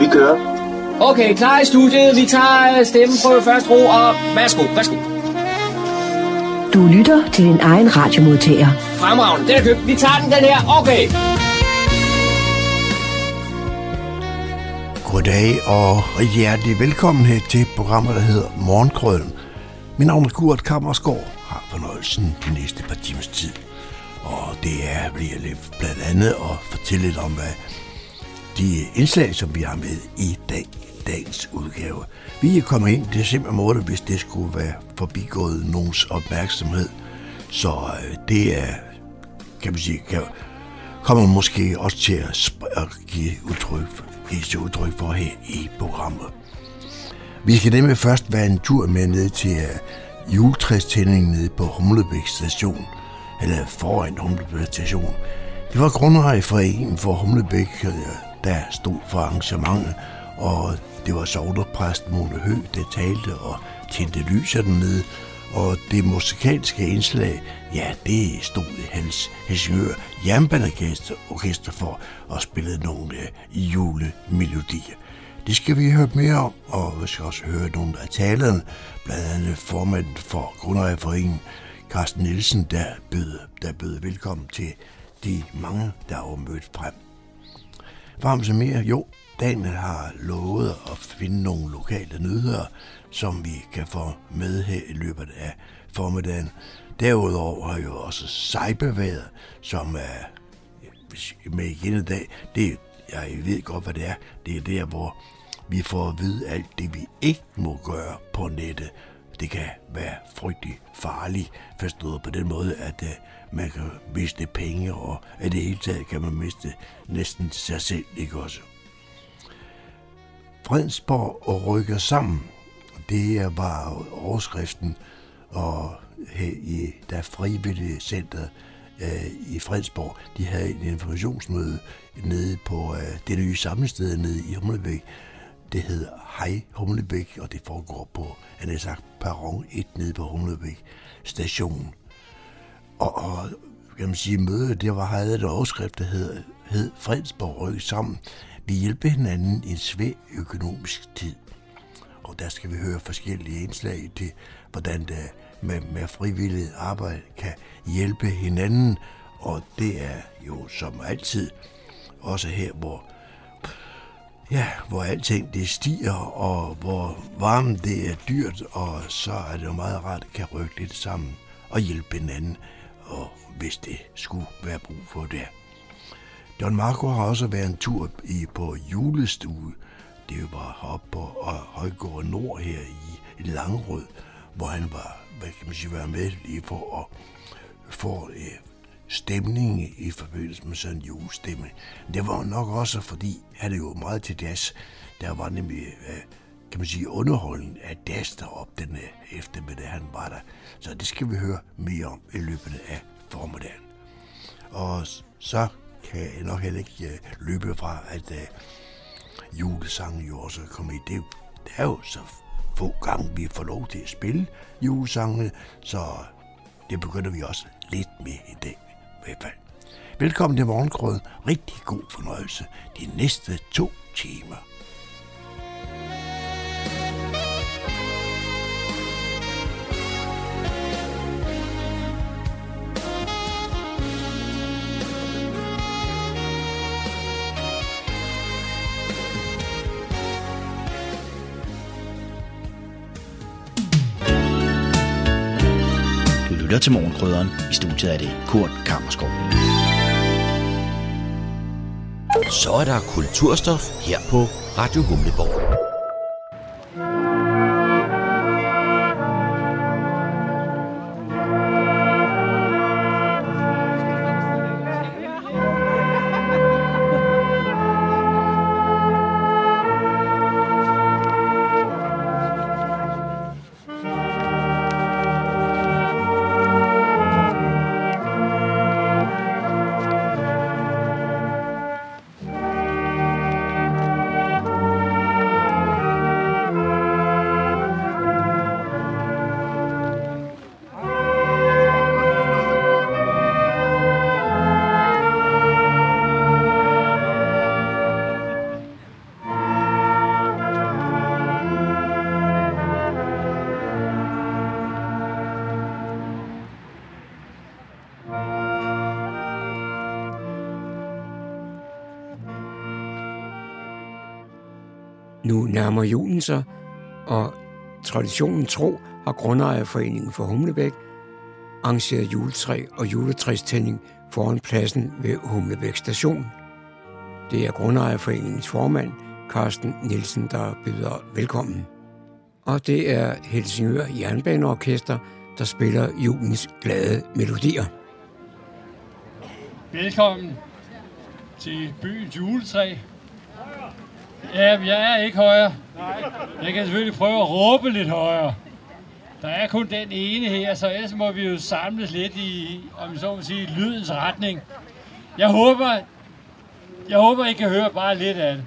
Vi kører. Okay, klar i studiet. Vi tager øh, stemmen på første ro, og værsgo, værsgo. Du lytter til din egen radiomodtager. Fremragende, den er købt. Vi tager den, den her. Okay. Goddag og hjertelig velkommen her til programmet, der hedder Morgenkrøden. Min navn er Kurt Kammersgaard, har fornøjelsen de næste par timers tid. Og det er, bliver lidt blandt andet at fortælle lidt om, hvad de indslag, som vi har med i dag, dagens udgave. Vi er kommet ind i simpelthen måde, hvis det skulle være forbigået nogens opmærksomhed. Så øh, det er, kan man sige, kan, kommer måske også til at, sp- at give udtryk, give udtryk for her i programmet. Vi skal nemlig først være en tur med ned til uh, juletræstændingen nede på Humlebæk station, eller foran Humlebæk station. Det var grundejerforeningen for Humlebæk, øh, der stod for arrangementet, og det var sovnerpræst Mone Hø, der talte og tændte lyser dernede, og det musikalske indslag, ja, det stod hans Helsingør Jernbaneorkester orkester for og spillede nogle øh, julemelodier. Det skal vi høre mere om, og vi skal også høre nogle af talerne, blandt andet formanden for Grundejerforeningen, Carsten Nielsen, der bød, der bød velkommen til de mange, der var mødt frem. Varmt mere, jo, Daniel har lovet at finde nogle lokale nyheder, som vi kan få med her i løbet af formiddagen. Derudover har jo også sejbeværet, som er med igen i dag. Det, jeg ved godt, hvad det er. Det er der, hvor vi får at vide alt det, vi ikke må gøre på nettet. Det kan være frygtelig farligt, forstået på den måde, at øh, man kan miste penge, og i det hele taget kan man miste næsten sig selv, ikke også? Fredensborg og rykker sammen. Det var overskriften, og her i der frivillige center øh, i Fredensborg, de havde en informationsmøde nede på øh, det nye samlested nede i Humlebæk. Det hedder Hej Humlebæk, og det foregår på, han har sagt, perron 1 nede på Humlebæk station. Og, og kan man sige, mødet, det var, havde et overskrift, der hed, hed Fredsborg ryk sammen. Vi hjælper hinanden i en svær økonomisk tid. Og der skal vi høre forskellige indslag til, hvordan det med, med frivilligt arbejde kan hjælpe hinanden. Og det er jo som altid også her, hvor ja, hvor alting det stiger, og hvor varmen det er dyrt, og så er det jo meget rart at kan rykke lidt sammen og hjælpe hinanden, og hvis det skulle være brug for det. Don Marco har også været en tur i, på julestue. Det var oppe på Højgård Nord her i, i Langrød, hvor han var, hvad kan man sige, være med lige for at få øh, stemning i forbindelse med sådan en julestemme. Det var nok også, fordi at det jo meget til jazz. Der var nemlig, øh, kan man sige, underholden af jazz deroppe den øh, eftermiddag, han var der. Så det skal vi høre mere om i løbet af formiddagen. Og så kan jeg nok heller ikke øh, løbe fra, at julesangen jo også kommer i. Det, det er jo så få gange, vi får lov til at spille julesangene, så det begynder vi også lidt med i dag hvert fald. Velkommen til Morgenkrøden. Rigtig god fornøjelse de næste to timer. Lytter til Morgenkrydderen. I studiet er det Kurt Kammerskov. Så er der kulturstof her på Radio Humleborg. Nærmer og traditionen tro har Grundejerforeningen for Humlebæk arrangeret juletræ og juletræstænding foran pladsen ved Humlebæk station. Det er Grundejerforeningens formand, Carsten Nielsen, der byder velkommen. Og det er Helsingør Jernbaneorkester, der spiller julens glade melodier. Velkommen til byens juletræ. Ja, jeg er ikke højere. Jeg kan selvfølgelig prøve at råbe lidt højere. Der er kun den ene her, så ellers må vi jo samles lidt i, om så må sige, lydens retning. Jeg håber, jeg håber, I kan høre bare lidt af det.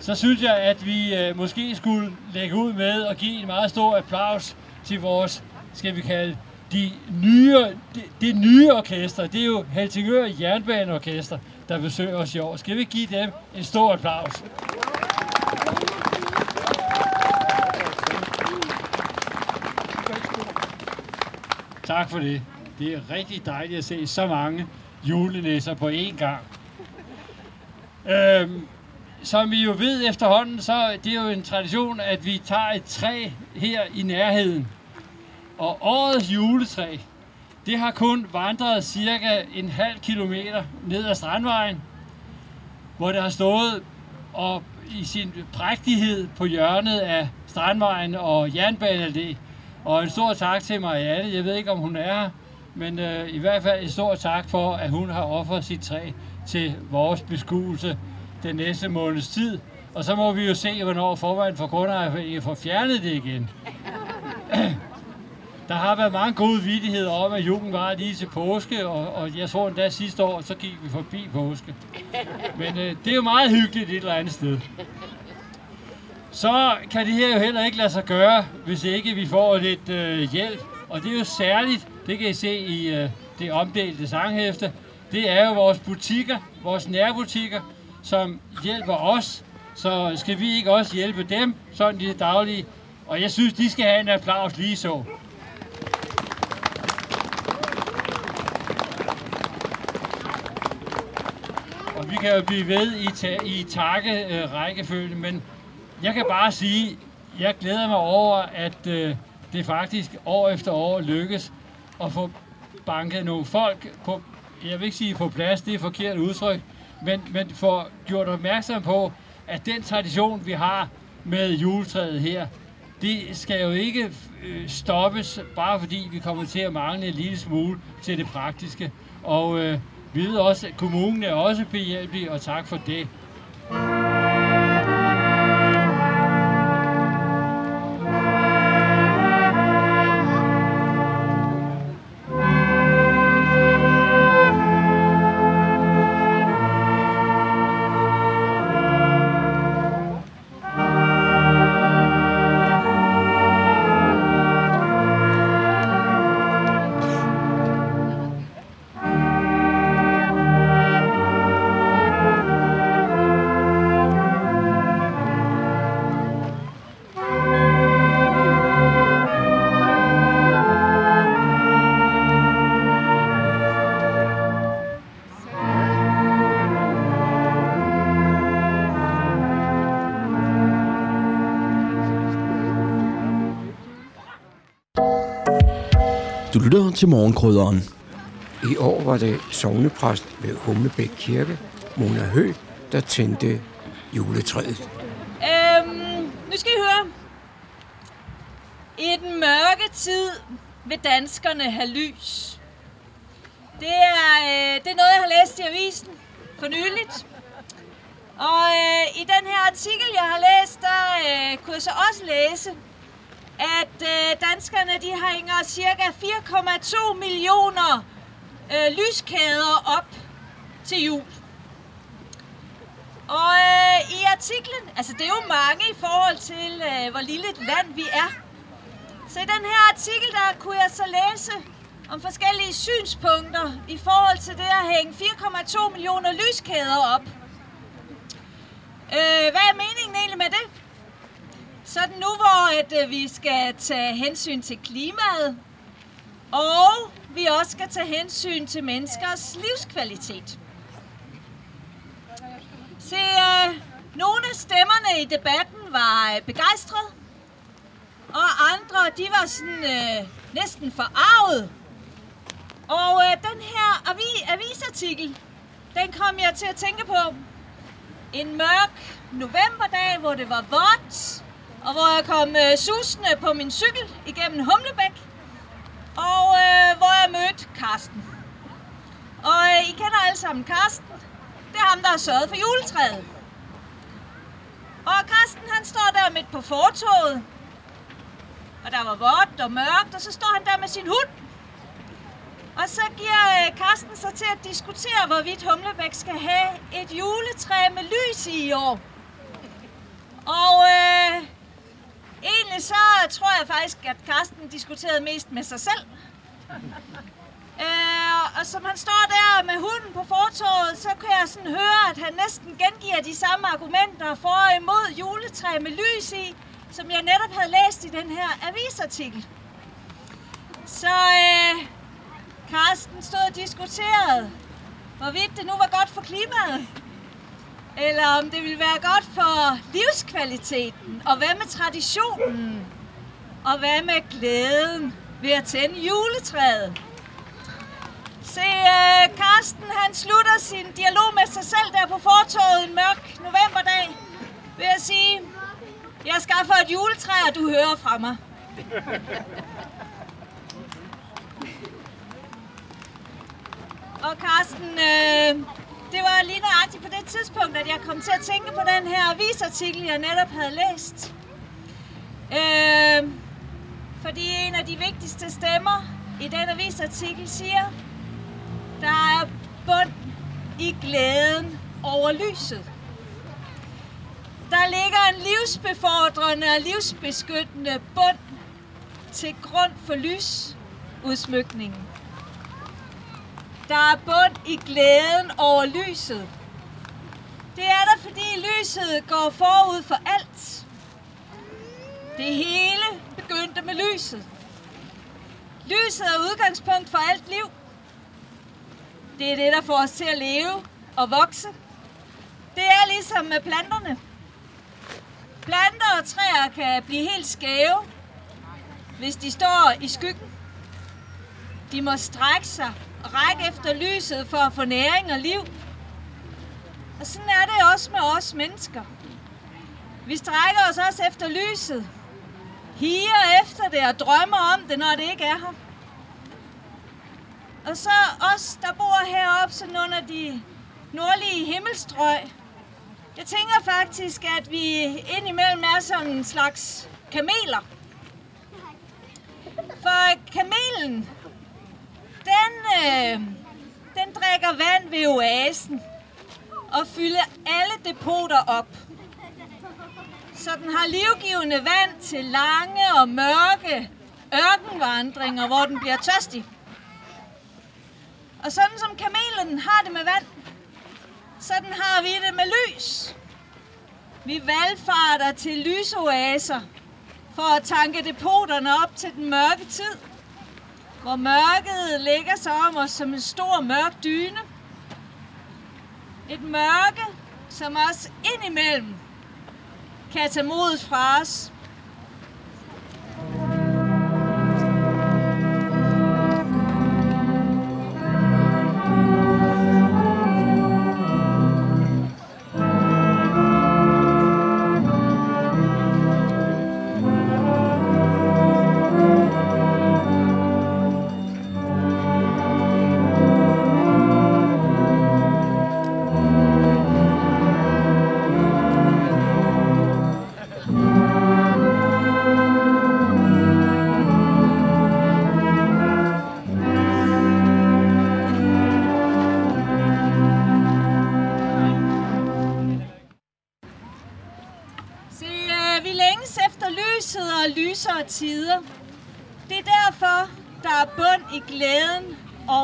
Så synes jeg, at vi øh, måske skulle lægge ud med at give en meget stor applaus til vores, skal vi kalde de nye, det, det nye orkester. Det er jo Helsingør Jernbaneorkester, der besøger os i år. Skal vi give dem en stor applaus? Tak for det. Det er rigtig dejligt at se så mange julenæsser på én gang. Øhm, som I jo ved efterhånden, så det er jo en tradition, at vi tager et træ her i nærheden. Og årets juletræ, det har kun vandret cirka en halv kilometer ned ad Strandvejen, hvor det har stået og i sin prægtighed på hjørnet af Strandvejen og Jernbaneallé. Og en stor tak til Marianne. Jeg ved ikke, om hun er her, men øh, i hvert fald en stor tak for, at hun har offret sit træ til vores beskuelse den næste måneds tid. Og så må vi jo se, hvornår formanden for Grundejerforeningen får fjernet det igen. Der har været mange gode vidigheder om, at julen var lige til påske, og, og jeg tror endda sidste år, så gik vi forbi påske. Men øh, det er jo meget hyggeligt et eller andet sted. Så kan det her jo heller ikke lade sig gøre, hvis ikke vi får lidt øh, hjælp. Og det er jo særligt, det kan I se i øh, det omdelte sanghæfte, det er jo vores butikker, vores nærbutikker, som hjælper os. Så skal vi ikke også hjælpe dem, sådan i det daglige. Og jeg synes, de skal have en applaus lige så. Vi kan jo blive ved i, ta- i takke øh, rækkefølge, men jeg kan bare sige, jeg glæder mig over, at øh, det faktisk år efter år lykkes at få banket nogle folk på, jeg vil ikke sige på plads, det er forkert udtryk, men, men får gjort opmærksom på, at den tradition, vi har med juletræet her, det skal jo ikke øh, stoppes, bare fordi vi kommer til at mangle en lille smule til det praktiske. Og øh, vi ved også, at kommunen er også behjælpelig, og tak for det. Lytter til morgenkrydderen. I år var det sovnepræst ved Humlebæk Kirke, Mona Hø, der tændte juletræet. Øhm, nu skal I høre. I den mørke tid vil danskerne have lys. Det er, øh, det er noget, jeg har læst i avisen for nyligt. Og øh, i den her artikel, jeg har læst, der øh, kunne jeg så også læse, at øh, danskerne de hænger cirka 4,2 millioner øh, lyskæder op til jul. Og øh, i artiklen, altså det er jo mange i forhold til, øh, hvor lille et land vi er. Så i den her artikel, der kunne jeg så læse om forskellige synspunkter i forhold til det at hænge 4,2 millioner lyskæder op. Øh, hvad er meningen egentlig med det? Sådan nu, hvor at, øh, vi skal tage hensyn til klimaet, og vi også skal tage hensyn til menneskers livskvalitet. Se, øh, Nogle af stemmerne i debatten var øh, begejstrede, og andre, de var sådan øh, næsten forarvet. Og øh, den her avi, avisartikel, den kom jeg til at tænke på. En mørk novemberdag, hvor det var vådt, og hvor jeg kom øh, susende på min cykel igennem Humlebæk, og øh, hvor jeg mødte Karsten. Og øh, I kender alle sammen Karsten. Det er ham, der har sørget for juletræet. Og Karsten, han står der midt på fortoget. Og der var vådt og mørkt, og så står han der med sin hund. Og så giver øh, Karsten sig til at diskutere, hvorvidt Humlebæk skal have et juletræ med lys i i år. Og øh, egentlig så tror jeg faktisk, at Karsten diskuterede mest med sig selv. Øh, og som han står der med hunden på fortorvet, så kan jeg sådan høre, at han næsten gengiver de samme argumenter for og imod juletræ med lys i, som jeg netop havde læst i den her avisartikel. Så øh, Karsten stod og diskuterede, hvorvidt det nu var godt for klimaet, eller om det ville være godt for livskvaliteten, og hvad med traditionen, og hvad med glæden ved at tænde juletræet. Se, uh, Karsten han slutter sin dialog med sig selv der på fortoget en mørk novemberdag ved at sige, jeg skaffer et juletræ, og du hører fra mig. og Karsten, øh, det var lige nøjagtigt på det tidspunkt, at jeg kom til at tænke på den her avisartikel, jeg netop havde læst. Øh, fordi en af de vigtigste stemmer i den avisartikel siger, der er bund i glæden over lyset. Der ligger en livsbefordrende og livsbeskyttende bund til grund for lysudsmykningen. Der er bund i glæden over lyset. Det er der, fordi lyset går forud for alt. Det hele begyndte med lyset. Lyset er udgangspunkt for alt liv. Det er det, der får os til at leve og vokse. Det er ligesom med planterne. Planter og træer kan blive helt skæve, hvis de står i skyggen. De må strække sig række efter lyset for at få næring og liv. Og sådan er det også med os mennesker. Vi strækker os også efter lyset, higer efter det og drømmer om det, når det ikke er her. Og så os, der bor heroppe sådan under de nordlige himmelstrøg. Jeg tænker faktisk, at vi indimellem er sådan en slags kameler. For kamelen, den, øh, den drikker vand ved oasen og fylder alle depoter op. Så den har livgivende vand til lange og mørke ørkenvandringer, hvor den bliver tørstig. Og sådan som kamelen har det med vand, sådan har vi det med lys. Vi valgfarter til lysoaser for at tanke depoterne op til den mørke tid, hvor mørket ligger sig om os som en stor mørk dyne. Et mørke, som også indimellem kan tage modet fra os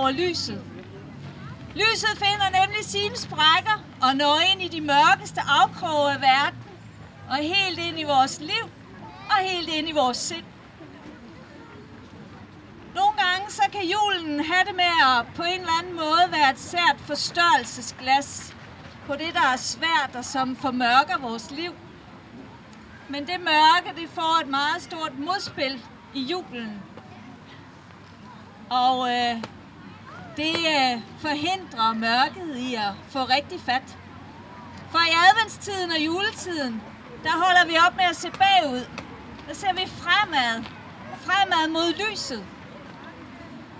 over lyset. Lyset finder nemlig sine sprækker og når ind i de mørkeste afkroge af verden, og helt ind i vores liv og helt ind i vores sind. Nogle gange så kan julen have det med at på en eller anden måde være et sært forstørrelsesglas, på det, der er svært og som formørker vores liv. Men det mørke, det får et meget stort modspil i julen. Og øh, det øh, forhindrer mørket i at få rigtig fat. For i adventstiden og juletiden, der holder vi op med at se bagud. Der ser vi fremad. Fremad mod lyset.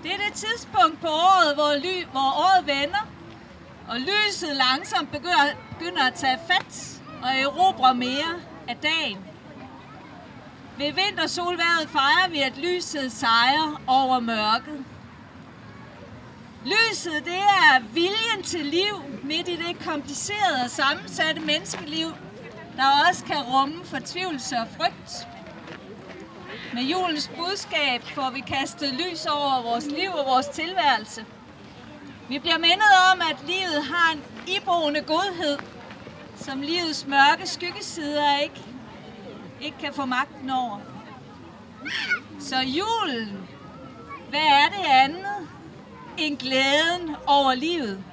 Det er det tidspunkt på året, hvor, ly, hvor året vender, og lyset langsomt begynder, begynder at tage fat og erobre mere af dagen. Ved vintersolværet fejrer vi, at lyset sejrer over mørket. Lyset, det er viljen til liv midt i det komplicerede og sammensatte menneskeliv, der også kan rumme fortvivlelse og frygt. Med julens budskab får vi kastet lys over vores liv og vores tilværelse. Vi bliver mindet om, at livet har en iboende godhed, som livets mørke skyggesider ikke, ikke kan få magten over. Så julen, hvad er det andet end glæden over livet?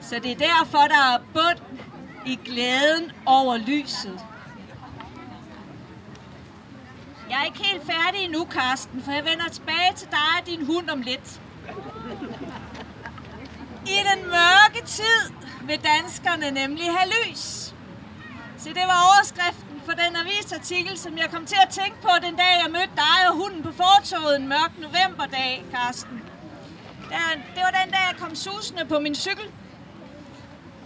Så det er derfor, der er bund i glæden over lyset. Jeg er ikke helt færdig endnu, Karsten, for jeg vender tilbage til dig og din hund om lidt. I den mørke tid vil danskerne nemlig have lys. Så det var overskriften for den avisartikel, som jeg kom til at tænke på den dag, jeg mødte dig og hunden på fortoget en mørk novemberdag, Karsten. Det var den dag, jeg kom susende på min cykel.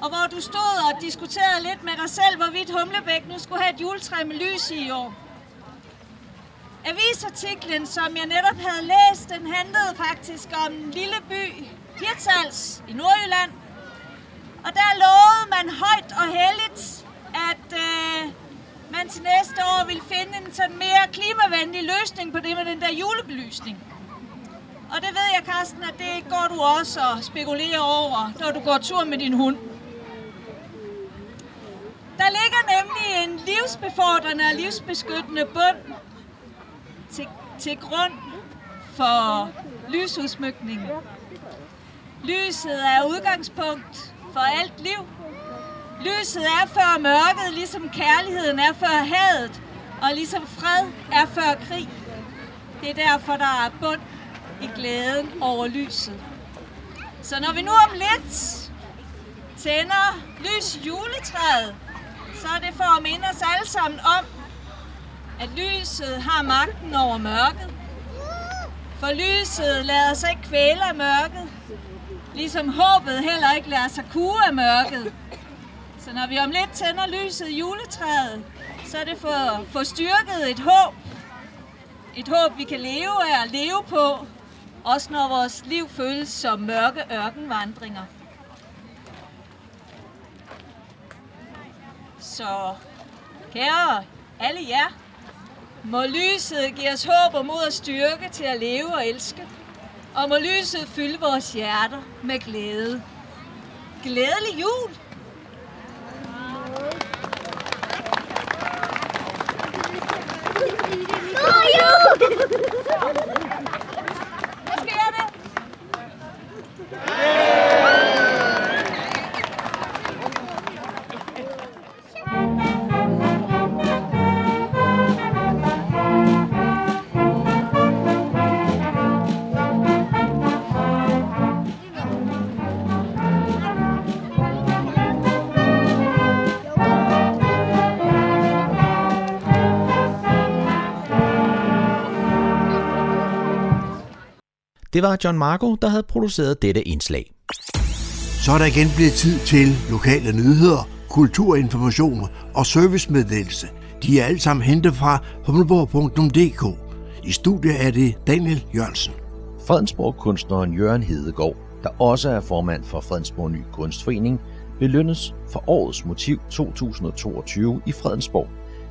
Og hvor du stod og diskuterede lidt med dig selv, hvorvidt Humlebæk nu skulle have et juletræ med lys i år. Avisartiklen, som jeg netop havde læst, den handlede faktisk om en lille by, Hirtshals i Nordjylland. Og der lovede man højt og heldigt, at øh, man til næste år ville finde en sådan mere klimavenlig løsning på det med den der julebelysning. Og det ved jeg, Carsten, at det går du også og spekulerer over, når du går tur med din hund. Der ligger nemlig en livsbefordrende og livsbeskyttende bund til, til grund for lysudsmykningen. Lyset er udgangspunkt for alt liv. Lyset er før mørket, ligesom kærligheden er før hadet, og ligesom fred er før krig. Det er derfor, der er bund i glæden over lyset. Så når vi nu om lidt tænder lys juletræet, så er det for at minde os alle sammen om, at lyset har magten over mørket. For lyset lader sig ikke kvæle af mørket, ligesom håbet heller ikke lader sig kue af mørket. Så når vi om lidt tænder lyset i juletræet, så er det for at få styrket et håb. Et håb, vi kan leve af og leve på, også når vores liv føles som mørke ørkenvandringer. Så kære alle jer, må lyset give os håb og mod og styrke til at leve og elske. Og må lyset fylde vores hjerter med glæde. Glædelig jul! God jul! Yeah. Det var John Marco, der havde produceret dette indslag. Så er der igen blevet tid til lokale nyheder, kulturinformation og servicemeddelelse. De er alle sammen hentet fra humleborg.dk. I studiet er det Daniel Jørgensen. Fredensborg-kunstneren Jørgen Hedegaard, der også er formand for Fredensborg Ny Kunstforening, belønnes for årets motiv 2022 i Fredensborg,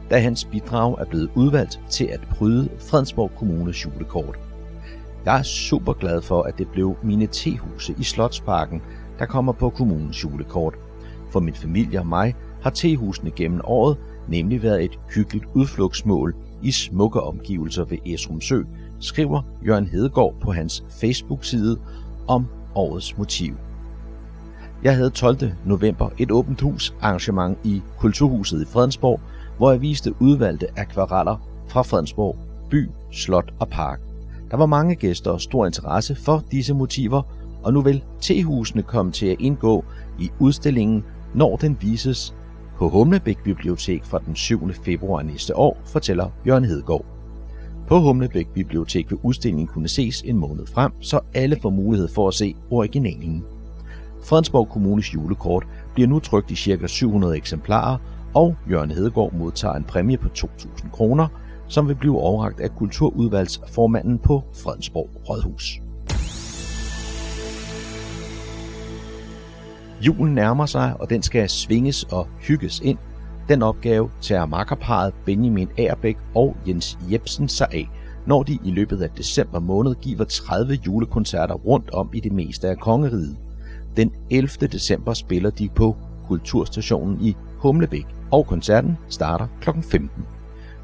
da hans bidrag er blevet udvalgt til at bryde Fredensborg Kommunes julekort. Jeg er super glad for, at det blev mine tehuse i Slotsparken, der kommer på kommunens julekort. For min familie og mig har tehusene gennem året nemlig været et hyggeligt udflugtsmål i smukke omgivelser ved Esrum Sø, skriver Jørgen Hedegaard på hans Facebook-side om årets motiv. Jeg havde 12. november et åbent hus arrangement i Kulturhuset i Fredensborg, hvor jeg viste udvalgte akvareller fra Fredensborg, by, slot og park. Der var mange gæster og stor interesse for disse motiver, og nu vil tehusene komme til at indgå i udstillingen, når den vises på Humlebæk Bibliotek fra den 7. februar næste år, fortæller Bjørn Hedegaard. På Humlebæk Bibliotek vil udstillingen kunne ses en måned frem, så alle får mulighed for at se originalen. Fredensborg Kommunes julekort bliver nu trykt i ca. 700 eksemplarer, og Jørgen Hedegaard modtager en præmie på 2.000 kroner, som vil blive overragt af kulturudvalgsformanden på Fredensborg Rådhus. Julen nærmer sig, og den skal svinges og hygges ind. Den opgave tager makkerparet Benjamin Aerbæk og Jens Jebsen sig af, når de i løbet af december måned giver 30 julekoncerter rundt om i det meste af kongeriget. Den 11. december spiller de på Kulturstationen i Humlebæk, og koncerten starter kl. 15.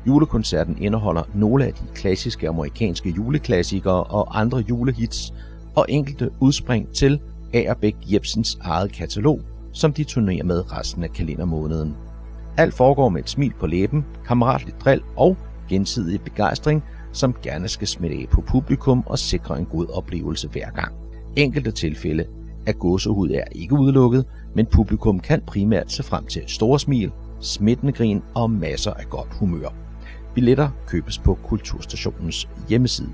Julekoncerten indeholder nogle af de klassiske amerikanske juleklassikere og andre julehits, og enkelte udspring til Agerbæk Jebsens eget katalog, som de turnerer med resten af kalendermåneden. Alt foregår med et smil på læben, kammeratligt drill og gensidig begejstring, som gerne skal smitte af på publikum og sikre en god oplevelse hver gang. Enkelte tilfælde af gåsehud er ikke udelukket, men publikum kan primært se frem til store smil, smittende grin og masser af godt humør. Billetter købes på Kulturstationens hjemmeside.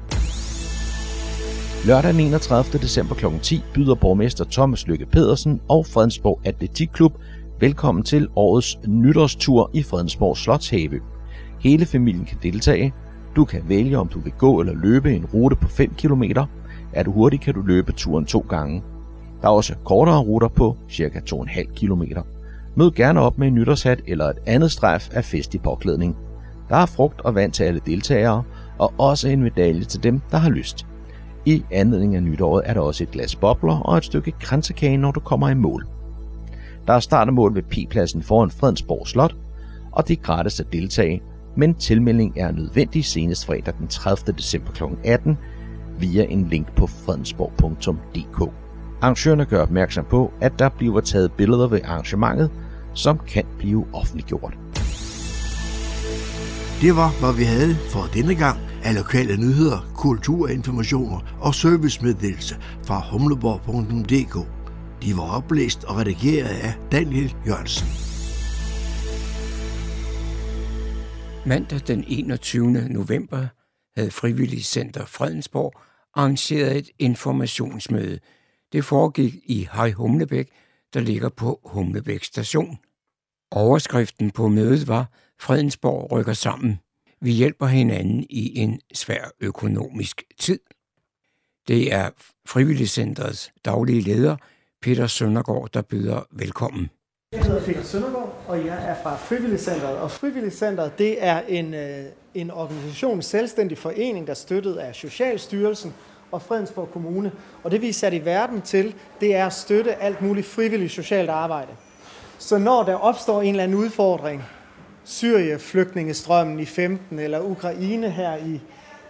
Lørdag den 31. december kl. 10 byder borgmester Thomas Lykke Pedersen og Fredensborg Atletikklub velkommen til årets nytårstur i Fredensborg Slotshave. Hele familien kan deltage. Du kan vælge, om du vil gå eller løbe en rute på 5 km. Er du hurtig, kan du løbe turen to gange. Der er også kortere ruter på ca. 2,5 km. Mød gerne op med en nytårshat eller et andet strejf af festlig påklædning. Der er frugt og vand til alle deltagere, og også en medalje til dem, der har lyst. I anledning af nytåret er der også et glas bobler og et stykke kransekage, når du kommer i mål. Der er startemål ved P-pladsen foran Fredensborg Slot, og det er gratis at deltage, men tilmelding er nødvendig senest fredag den 30. december kl. 18 via en link på fredensborg.dk. Arrangørerne gør opmærksom på, at der bliver taget billeder ved arrangementet, som kan blive offentliggjort. Det var, hvad vi havde for denne gang af lokale nyheder, kulturinformationer og servicemeddelelse fra humleborg.dk. De var oplæst og redigeret af Daniel Jørgensen. Mandag den 21. november havde Frivillig Center Fredensborg arrangeret et informationsmøde. Det foregik i Hej Humlebæk, der ligger på Humlebæk station. Overskriften på mødet var Fredensborg rykker sammen. Vi hjælper hinanden i en svær økonomisk tid. Det er Frivilligcentrets daglige leder, Peter Søndergaard, der byder velkommen. Jeg hedder Peter Søndergaard, og jeg er fra Frivilligcenteret. Og Frivilligcenteret det er en, øh, en organisation, en selvstændig forening, der er støttet af Socialstyrelsen og Fredensborg Kommune. Og det vi er sat i verden til, det er at støtte alt muligt frivilligt socialt arbejde. Så når der opstår en eller anden udfordring, Syrie-flygtningestrømmen i 15, eller Ukraine her i,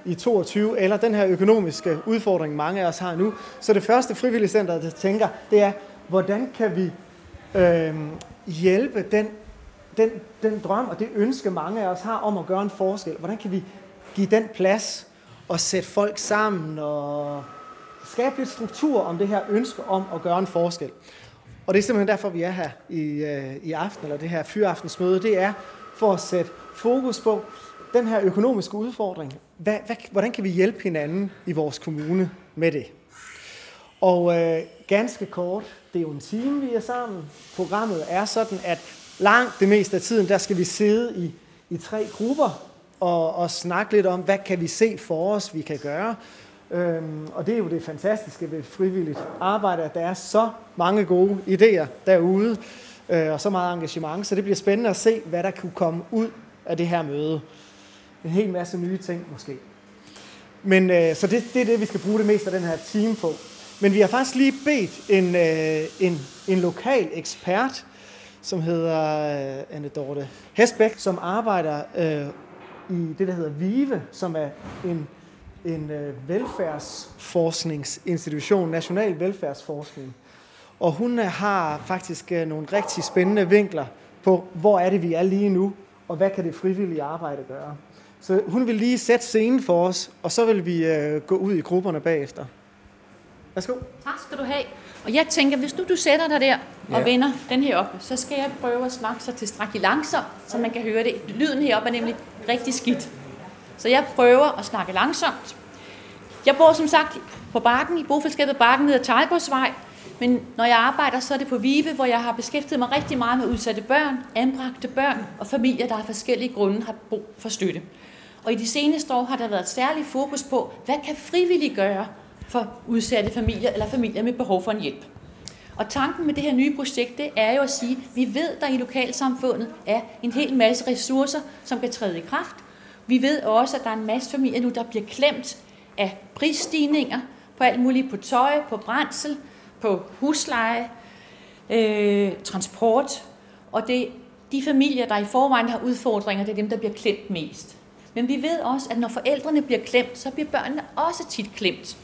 i 22, eller den her økonomiske udfordring, mange af os har nu, så det første frivilligcenter, der tænker, det er, hvordan kan vi øh, hjælpe den, den, den drøm og det ønske, mange af os har om at gøre en forskel? Hvordan kan vi give den plads og sætte folk sammen og skabe lidt struktur om det her ønske om at gøre en forskel? Og det er simpelthen derfor, vi er her i, øh, i aften, eller det her fyraftensmøde. Det er for at sætte fokus på den her økonomiske udfordring. Hvad, hvad, hvordan kan vi hjælpe hinanden i vores kommune med det? Og øh, ganske kort, det er jo en time, vi er sammen. Programmet er sådan, at langt det meste af tiden, der skal vi sidde i, i tre grupper og, og snakke lidt om, hvad kan vi se for os, vi kan gøre. Øhm, og det er jo det fantastiske ved frivilligt arbejde, at der er så mange gode idéer derude, øh, og så meget engagement, så det bliver spændende at se, hvad der kunne komme ud af det her møde. En hel masse nye ting måske. Men øh, så det, det er det, vi skal bruge det meste af den her time på. Men vi har faktisk lige bedt en, øh, en, en lokal ekspert, som hedder øh, Anne Dorte Hesbæk, som arbejder øh, i det, der hedder VIVE, som er en, en øh, velfærdsforskningsinstitution, national velfærdsforskning. Og hun øh, har faktisk øh, nogle rigtig spændende vinkler på, hvor er det, vi er lige nu, og hvad kan det frivillige arbejde gøre. Så hun vil lige sætte scenen for os, og så vil vi øh, gå ud i grupperne bagefter. Værsgo. Tak skal du have. Og jeg tænker, hvis nu du sætter dig der og Ja. vender den her op, så skal jeg prøve at snakke så tilstrækkeligt langsomt, så man kan høre det. Lyden heroppe er nemlig rigtig skidt. Så jeg prøver at snakke langsomt. Jeg bor som sagt på Bakken, i bofællesskabet Bakken, nede ad Tejlgårdsvej. Men når jeg arbejder, så er det på Vive, hvor jeg har beskæftiget mig rigtig meget med udsatte børn, anbragte børn og familier, der af forskellige grunde har brug for støtte. Og i de seneste år har der været et særligt fokus på, hvad kan frivillige gøre for udsatte familier eller familier med behov for en hjælp. Og tanken med det her nye projekt, det er jo at sige, at vi ved, der i lokalsamfundet er en hel masse ressourcer, som kan træde i kraft. Vi ved også, at der er en masse familier nu, der bliver klemt af prisstigninger på alt muligt, på tøj, på brændsel, på husleje, øh, transport. Og det de familier, der i forvejen har udfordringer, det er dem, der bliver klemt mest. Men vi ved også, at når forældrene bliver klemt, så bliver børnene også tit klemt.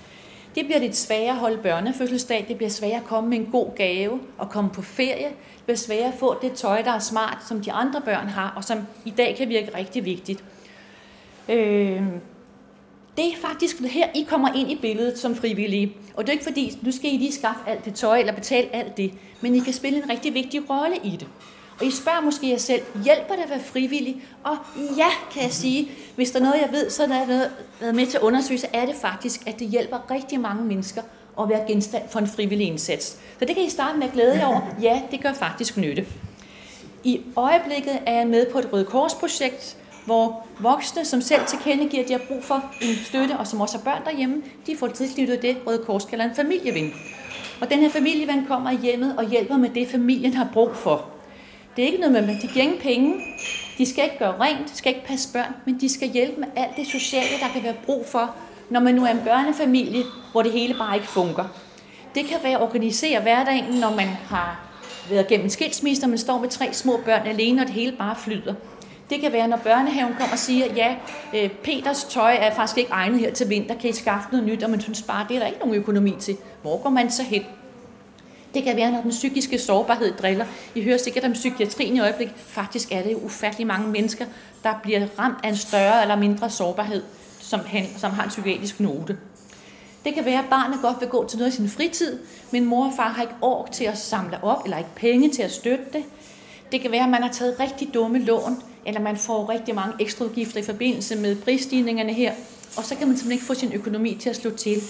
Det bliver lidt sværere at holde børnefødselsdag, det bliver sværere at komme med en god gave og komme på ferie. Det bliver sværere at få det tøj, der er smart, som de andre børn har, og som i dag kan virke rigtig vigtigt. Øh, det er faktisk her, I kommer ind i billedet som frivillige. Og det er ikke fordi, nu skal I lige skaffe alt det tøj eller betale alt det, men I kan spille en rigtig vigtig rolle i det. Og I spørger måske jer selv, hjælper det at være frivillig? Og ja, kan jeg sige, hvis der er noget, jeg ved, så er der været med til at undersøge, så er det faktisk, at det hjælper rigtig mange mennesker at være genstand for en frivillig indsats. Så det kan I starte med at glæde jer over. Ja, det gør faktisk nytte. I øjeblikket er jeg med på et Røde Kors-projekt, hvor voksne, som selv tilkendegiver, at de har brug for en støtte, og som også har børn derhjemme, de får tilknyttet det, Røde Kors kalder en familieven. Og den her familieven kommer i hjemmet og hjælper med det, familien har brug for. Det er ikke noget med, at de giver ingen penge, de skal ikke gøre rent, de skal ikke passe børn, men de skal hjælpe med alt det sociale, der kan være brug for, når man nu er en børnefamilie, hvor det hele bare ikke fungerer. Det kan være at organisere hverdagen, når man har været gennem skilsmisse, og man står med tre små børn alene, og det hele bare flyder. Det kan være, når børnehaven kommer og siger, ja, øh, Peters tøj er faktisk ikke egnet her til vinter, kan I skaffe noget nyt, og man synes bare, det er der ikke nogen økonomi til. Hvor går man så hen? Det kan være, når den psykiske sårbarhed driller. I hører sikkert om psykiatrien i øjeblik. Faktisk er det jo ufattelig mange mennesker, der bliver ramt af en større eller mindre sårbarhed, som, han- som har en psykiatrisk note. Det kan være, at barnet godt vil gå til noget i sin fritid, men mor og far har ikke ork til at samle op, eller ikke penge til at støtte det. Det kan være, at man har taget rigtig dumme lån, eller man får rigtig mange ekstra udgifter i forbindelse med prisstigningerne her, og så kan man simpelthen ikke få sin økonomi til at slå til.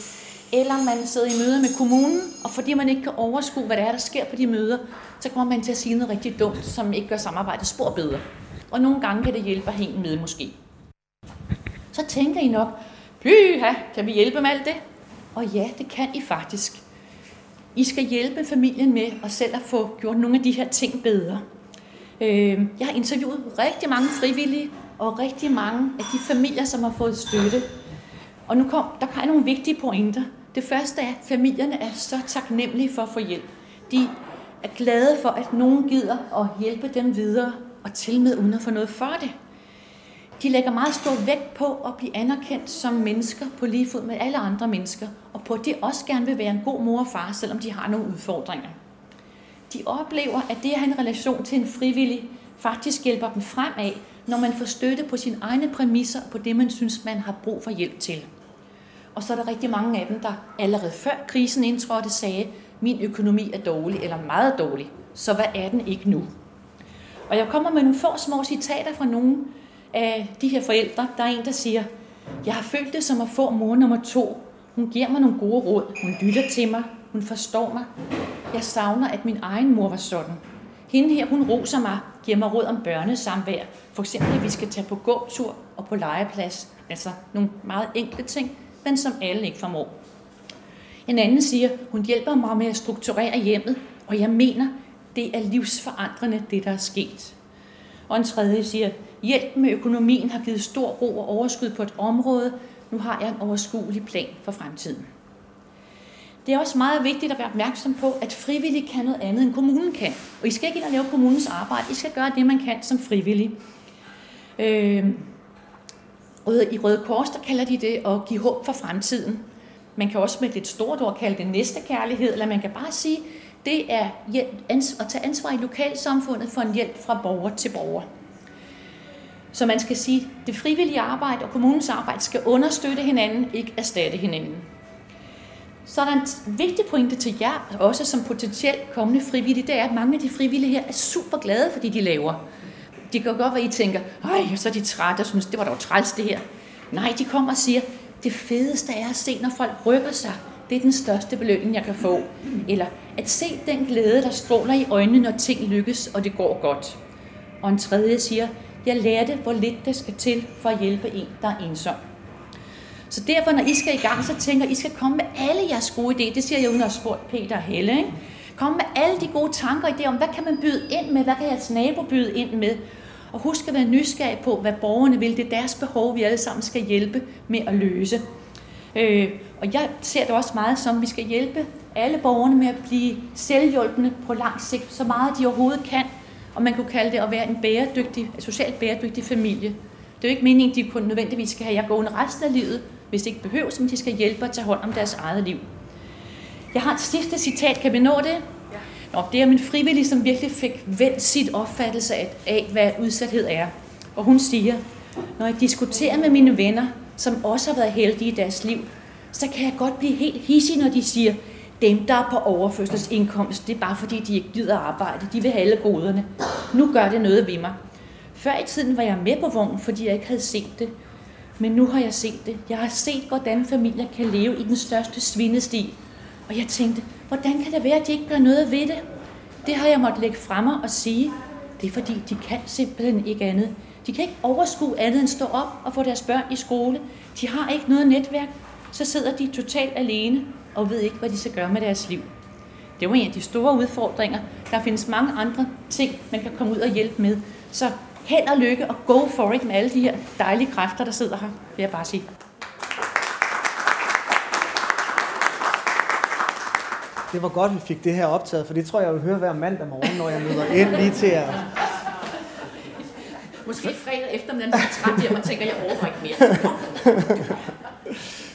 Eller man sidder i møder med kommunen, og fordi man ikke kan overskue, hvad der er, der sker på de møder, så kommer man til at sige noget rigtig dumt, som ikke gør samarbejdet spor bedre. Og nogle gange kan det hjælpe at hænge med måske. Så tænker I nok, pyha, kan vi hjælpe med alt det? Og ja, det kan I faktisk. I skal hjælpe familien med at selv at få gjort nogle af de her ting bedre. Øh, Jeg har interviewet rigtig mange frivillige og rigtig mange af de familier, som har fået støtte. Og nu kom, der kan nogle vigtige pointer. Det første er, at familierne er så taknemmelige for at få hjælp. De er glade for, at nogen gider at hjælpe dem videre, og til med uden at få noget for det. De lægger meget stor vægt på at blive anerkendt som mennesker på lige fod med alle andre mennesker, og på at de også gerne vil være en god mor og far, selvom de har nogle udfordringer. De oplever, at det at have en relation til en frivillig faktisk hjælper dem fremad, når man får støtte på sine egne præmisser på det, man synes, man har brug for hjælp til. Og så er der rigtig mange af dem, der allerede før krisen indtrådte, sagde, min økonomi er dårlig eller meget dårlig, så hvad er den ikke nu? Og jeg kommer med nogle få små citater fra nogle af de her forældre. Der er en, der siger, jeg har følt det som at få mor nummer to. Hun giver mig nogle gode råd. Hun lytter til mig. Hun forstår mig. Jeg savner, at min egen mor var sådan. Hende her, hun roser mig, giver mig råd om børnesamvær. For eksempel, at vi skal tage på gåtur og på legeplads. Altså nogle meget enkle ting, men som alle ikke formår. En anden siger, hun hjælper mig med at strukturere hjemmet, og jeg mener, det er livsforandrende, det der er sket. Og en tredje siger, hjælp med økonomien har givet stor ro og overskud på et område. Nu har jeg en overskuelig plan for fremtiden. Det er også meget vigtigt at være opmærksom på, at frivillige kan noget andet, end kommunen kan. Og I skal ikke ind og lave kommunens arbejde. I skal gøre det, man kan som frivillig. Øh, I Røde Kors, der kalder de det at give håb for fremtiden. Man kan også med et lidt stort ord kalde det næste kærlighed, eller man kan bare sige, det er at tage ansvar i lokalsamfundet for en hjælp fra borger til borger. Så man skal sige, at det frivillige arbejde og kommunens arbejde skal understøtte hinanden, ikke erstatte hinanden. Så er der en vigtig pointe til jer, også som potentielt kommende frivillige, det er, at mange af de frivillige her er super glade for det, de laver. Det kan godt være, at I tænker, ej, så er de trætte og synes, det var dog træls det her. Nej, de kommer og siger, det fedeste er at se, når folk rykker sig. Det er den største belønning, jeg kan få. Eller at se den glæde, der stråler i øjnene, når ting lykkes, og det går godt. Og en tredje siger, jeg lærte, hvor lidt det skal til for at hjælpe en, der er ensom. Så derfor, når I skal i gang, så tænker I skal komme med alle jeres gode idéer. Det siger jeg uden at have spurgt Peter og Helle. Ikke? Kom med alle de gode tanker og idéer om, hvad kan man byde ind med, hvad kan jeres nabo byde ind med. Og husk at være nysgerrig på, hvad borgerne vil. Det er deres behov, vi alle sammen skal hjælpe med at løse. Øh, og jeg ser det også meget som, at vi skal hjælpe alle borgerne med at blive selvhjulpende på lang sigt, så meget de overhovedet kan. Og man kunne kalde det at være en bæredygtig, socialt bæredygtig familie. Det er jo ikke meningen, at de kun nødvendigvis skal have jeg gående resten af livet, hvis det ikke behøves, men de skal hjælpe at tage hånd om deres eget liv. Jeg har et sidste citat. Kan vi nå det? Nå, det er min frivillige, som virkelig fik vendt sit opfattelse af, af, hvad udsathed er. Og hun siger, når jeg diskuterer med mine venner, som også har været heldige i deres liv, så kan jeg godt blive helt hissig, når de siger, dem, der er på overførselsindkomst, det er bare fordi, de ikke gider arbejde. De vil have alle goderne. Nu gør det noget ved mig. Før i tiden var jeg med på vognen, fordi jeg ikke havde set det. Men nu har jeg set det. Jeg har set, hvordan familier kan leve i den største svindesti. Og jeg tænkte, hvordan kan det være, at de ikke gør noget ved det? Det har jeg måttet lægge fremme og sige. Det er fordi, de kan simpelthen ikke andet. De kan ikke overskue andet end stå op og få deres børn i skole. De har ikke noget netværk. Så sidder de totalt alene og ved ikke, hvad de skal gøre med deres liv. Det var en af de store udfordringer. Der findes mange andre ting, man kan komme ud og hjælpe med. Så held og lykke og go for it med alle de her dejlige kræfter, der sidder her, vil jeg bare sige. Det var godt, vi fik det her optaget, for det tror jeg, jeg vil høre hver mandag morgen, når jeg møder ind lige til at... Måske fredag eftermiddag, når jeg er træt hjem og tænker, jeg overgår ikke mere.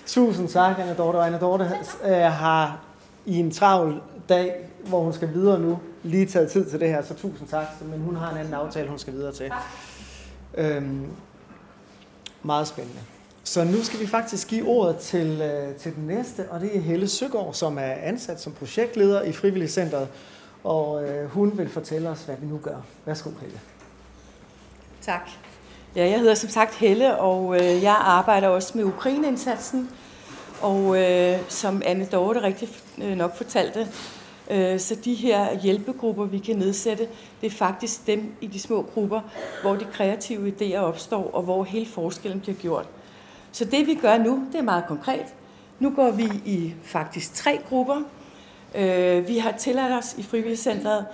Tusind tak, Anna Dorte. Og Anna Dorte øh, har i en travl dag, hvor hun skal videre nu, lige taget tid til det her, så tusind tak. Men hun har en anden aftale, hun skal videre til. Øhm, meget spændende. Så nu skal vi faktisk give ordet til, øh, til den næste, og det er Helle Søgaard, som er ansat som projektleder i Frivilligcenteret. Og øh, hun vil fortælle os, hvad vi nu gør. Værsgo, Helle. Tak. Ja, jeg hedder som sagt Helle, og øh, jeg arbejder også med Ukraine-indsatsen. Og øh, som Anne Dorte rigtig øh, nok fortalte, Øh, så de her hjælpegrupper, vi kan nedsætte, det er faktisk dem i de små grupper, hvor de kreative idéer opstår, og hvor hele forskellen bliver gjort. Så det vi gør nu, det er meget konkret. Nu går vi i faktisk tre grupper. Øh, vi har tilladt os i Frivilligcenteret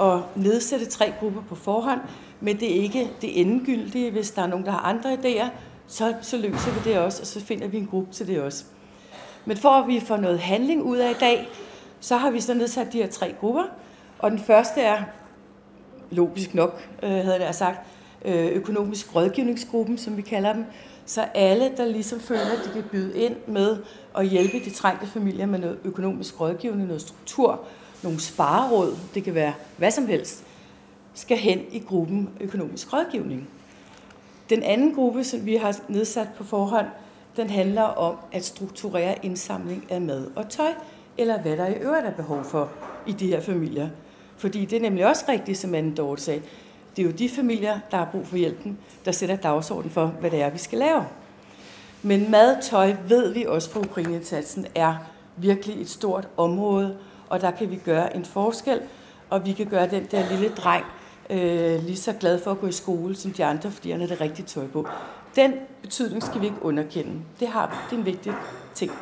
at nedsætte tre grupper på forhånd, men det er ikke det endegyldige. Hvis der er nogen, der har andre idéer, så, så løser vi det også, og så finder vi en gruppe til det også. Men for at vi får noget handling ud af i dag, så har vi så nedsat de her tre grupper. Og den første er, logisk nok, øh, havde jeg sagt, øh, økonomisk rådgivningsgruppen, som vi kalder dem. Så alle, der ligesom føler, at de kan byde ind med at hjælpe de trængte familier med noget økonomisk rådgivning, noget struktur, nogle spareråd, det kan være hvad som helst, skal hen i gruppen økonomisk rådgivning. Den anden gruppe, som vi har nedsat på forhånd, den handler om at strukturere indsamling af mad og tøj, eller hvad der i øvrigt er behov for i de her familier. Fordi det er nemlig også rigtigt, som Anne Dorte sagde, det er jo de familier, der har brug for hjælpen, der sætter dagsordenen for, hvad det er, vi skal lave. Men mad, tøj, ved vi også fra Ukraineindsatsen, er virkelig et stort område, og der kan vi gøre en forskel, og vi kan gøre den der lille dreng øh, lige så glad for at gå i skole som de andre, fordi han har det rigtige tøj på. Den betydning skal vi ikke underkende. Det, har, det er en vigtig ting.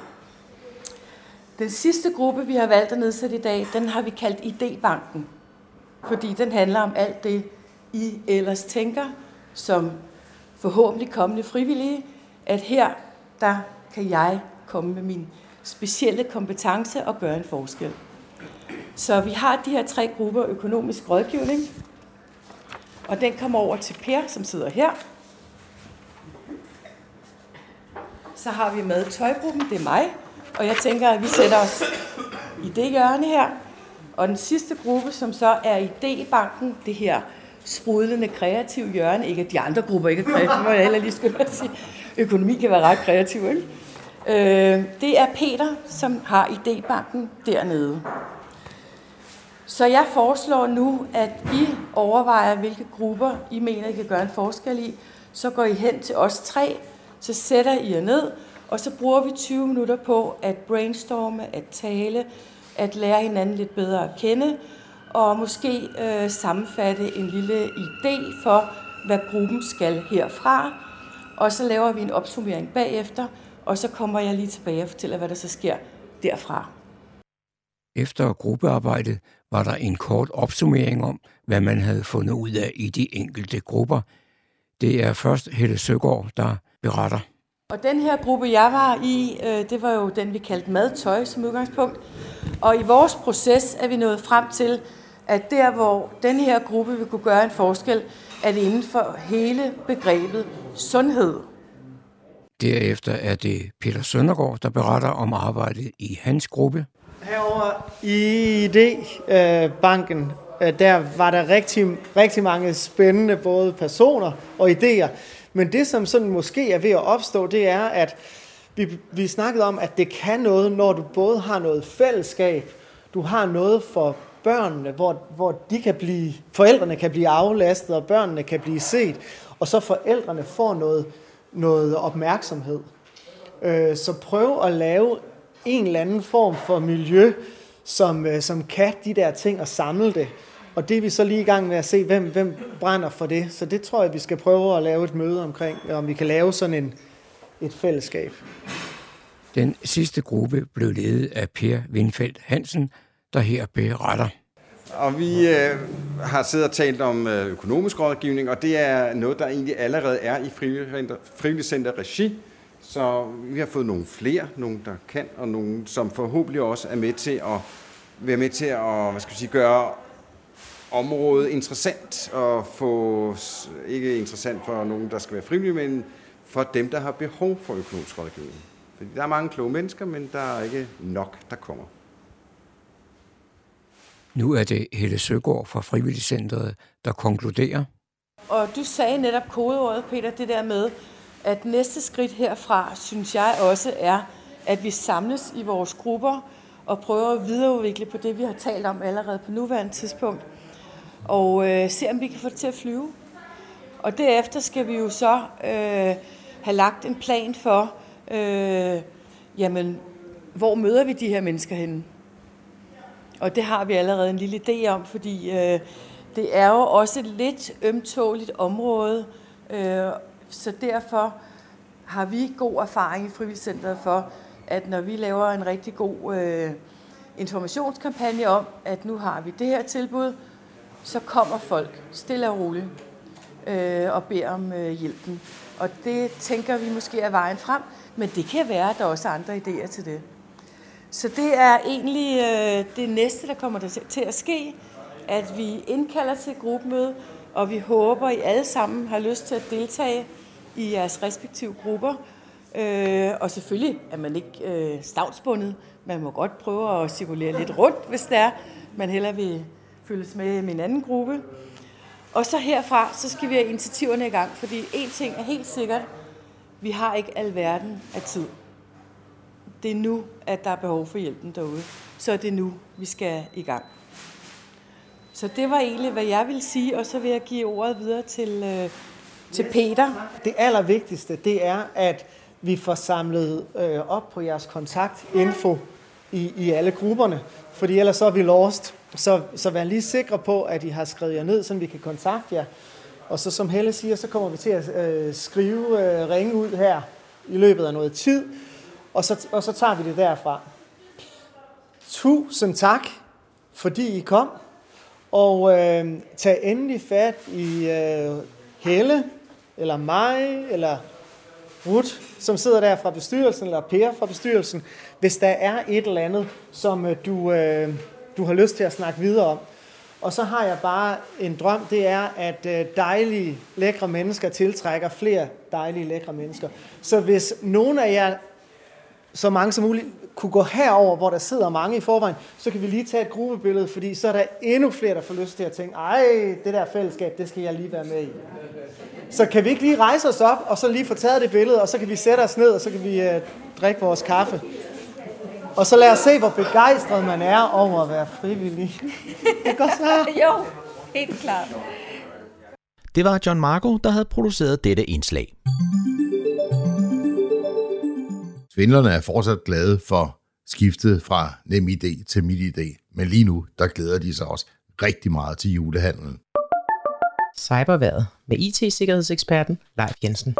Den sidste gruppe, vi har valgt at nedsætte i dag, den har vi kaldt Idébanken. Fordi den handler om alt det, I ellers tænker, som forhåbentlig kommende frivillige, at her, der kan jeg komme med min specielle kompetence og gøre en forskel. Så vi har de her tre grupper økonomisk rådgivning, og den kommer over til Per, som sidder her. Så har vi med tøjgruppen, det er mig, og jeg tænker, at vi sætter os i det hjørne her. Og den sidste gruppe, som så er idébanken, det her sprudlende kreative hjørne, ikke at de andre grupper ikke er kreative, må jeg heller lige skulle sige. Økonomi kan være ret kreativ, ikke? Øh, det er Peter, som har idébanken dernede. Så jeg foreslår nu, at I overvejer, hvilke grupper I mener, I kan gøre en forskel i. Så går I hen til os tre, så sætter I jer ned, og så bruger vi 20 minutter på at brainstorme, at tale, at lære hinanden lidt bedre at kende, og måske øh, sammenfatte en lille idé for, hvad gruppen skal herfra. Og så laver vi en opsummering bagefter, og så kommer jeg lige tilbage og fortæller, hvad der så sker derfra. Efter gruppearbejdet var der en kort opsummering om, hvad man havde fundet ud af i de enkelte grupper. Det er først Helle Søgaard, der beretter. Og den her gruppe, jeg var i, øh, det var jo den, vi kaldte madtøj som udgangspunkt. Og i vores proces er vi nået frem til, at der, hvor den her gruppe vil kunne gøre en forskel, er det inden for hele begrebet sundhed. Derefter er det Peter Søndergaard, der beretter om arbejdet i hans gruppe. Herover i ID-banken, øh, der var der rigtig, rigtig mange spændende både personer og idéer. Men det, som sådan måske er ved at opstå, det er, at vi, vi snakkede om, at det kan noget, når du både har noget fællesskab, du har noget for børnene, hvor, hvor de kan blive, forældrene kan blive aflastet, og børnene kan blive set, og så forældrene får noget, noget opmærksomhed. Øh, så prøv at lave en eller anden form for miljø, som, øh, som kan de der ting og samle det. Og det er vi så lige i gang med at se, hvem, hvem brænder for det. Så det tror jeg, vi skal prøve at lave et møde omkring, om vi kan lave sådan en, et fællesskab. Den sidste gruppe blev ledet af Per Windfeldt Hansen, der her beretter. Og vi øh, har siddet og talt om øh, økonomisk rådgivning, og det er noget, der egentlig allerede er i frivillig center regi. Så vi har fået nogle flere, nogle der kan, og nogle som forhåbentlig også er med til at være med til at hvad skal vi sige, gøre området interessant og få ikke interessant for nogen, der skal være frivillige, men for dem, der har behov for økonomisk rådgivning. Fordi der er mange kloge mennesker, men der er ikke nok, der kommer. Nu er det Helle Søgaard fra Frivilligcentret, der konkluderer. Og du sagde netop kodeordet, Peter, det der med, at næste skridt herfra, synes jeg også er, at vi samles i vores grupper og prøver at videreudvikle på det, vi har talt om allerede på nuværende tidspunkt. Og øh, se, om vi kan få det til at flyve. Og derefter skal vi jo så øh, have lagt en plan for, øh, jamen, hvor møder vi de her mennesker henne? Og det har vi allerede en lille idé om, fordi øh, det er jo også et lidt ømtåligt område, øh, så derfor har vi god erfaring i Frivilligcenteret for, at når vi laver en rigtig god øh, informationskampagne om, at nu har vi det her tilbud, så kommer folk stille og roligt øh, og beder om øh, hjælpen. Og det tænker vi måske er vejen frem, men det kan være, at der også er andre idéer til det. Så det er egentlig øh, det næste, der kommer til at ske, at vi indkalder til gruppemøde, og vi håber, at I alle sammen har lyst til at deltage i jeres respektive grupper. Øh, og selvfølgelig er man ikke øh, stavnsbundet. Man må godt prøve at cirkulere lidt rundt, hvis det er, man heller vil følges med min anden gruppe. Og så herfra, så skal vi have initiativerne i gang, fordi en ting er helt sikkert, vi har ikke alverden af tid. Det er nu, at der er behov for hjælpen derude. Så er det nu, vi skal i gang. Så det var egentlig, hvad jeg vil sige, og så vil jeg give ordet videre til, øh, til Peter. Det allervigtigste, det er, at vi får samlet øh, op på jeres kontaktinfo i, i alle grupperne, fordi ellers så er vi lost. Så, så vær lige sikre på, at I har skrevet jer ned, så vi kan kontakte jer. Og så som Helle siger, så kommer vi til at øh, skrive, øh, ringe ud her i løbet af noget tid, og så, og så tager vi det derfra. Tusind tak, fordi I kom, og øh, tag endelig fat i øh, Helle, eller mig, eller Ruth, som sidder der fra bestyrelsen, eller Per fra bestyrelsen, hvis der er et eller andet, som øh, du, øh, du har lyst til at snakke videre om. Og så har jeg bare en drøm, det er, at øh, dejlige, lækre mennesker tiltrækker flere dejlige, lækre mennesker. Så hvis nogen af jer, så mange som muligt, kunne gå herover, hvor der sidder mange i forvejen, så kan vi lige tage et gruppebillede, fordi så er der endnu flere, der får lyst til at tænke, ej, det der fællesskab, det skal jeg lige være med i. Så kan vi ikke lige rejse os op, og så lige få taget det billede, og så kan vi sætte os ned, og så kan vi øh, drikke vores kaffe. Og så lad os se, hvor begejstret man er over at være frivillig. Det går så. Jo, helt klart. Det var John Marco, der havde produceret dette indslag. Svindlerne er fortsat glade for skiftet fra NemID til MitID, men lige nu, der glæder de sig også rigtig meget til julehandlen. Cyberværet med IT-sikkerhedseksperten Leif Jensen.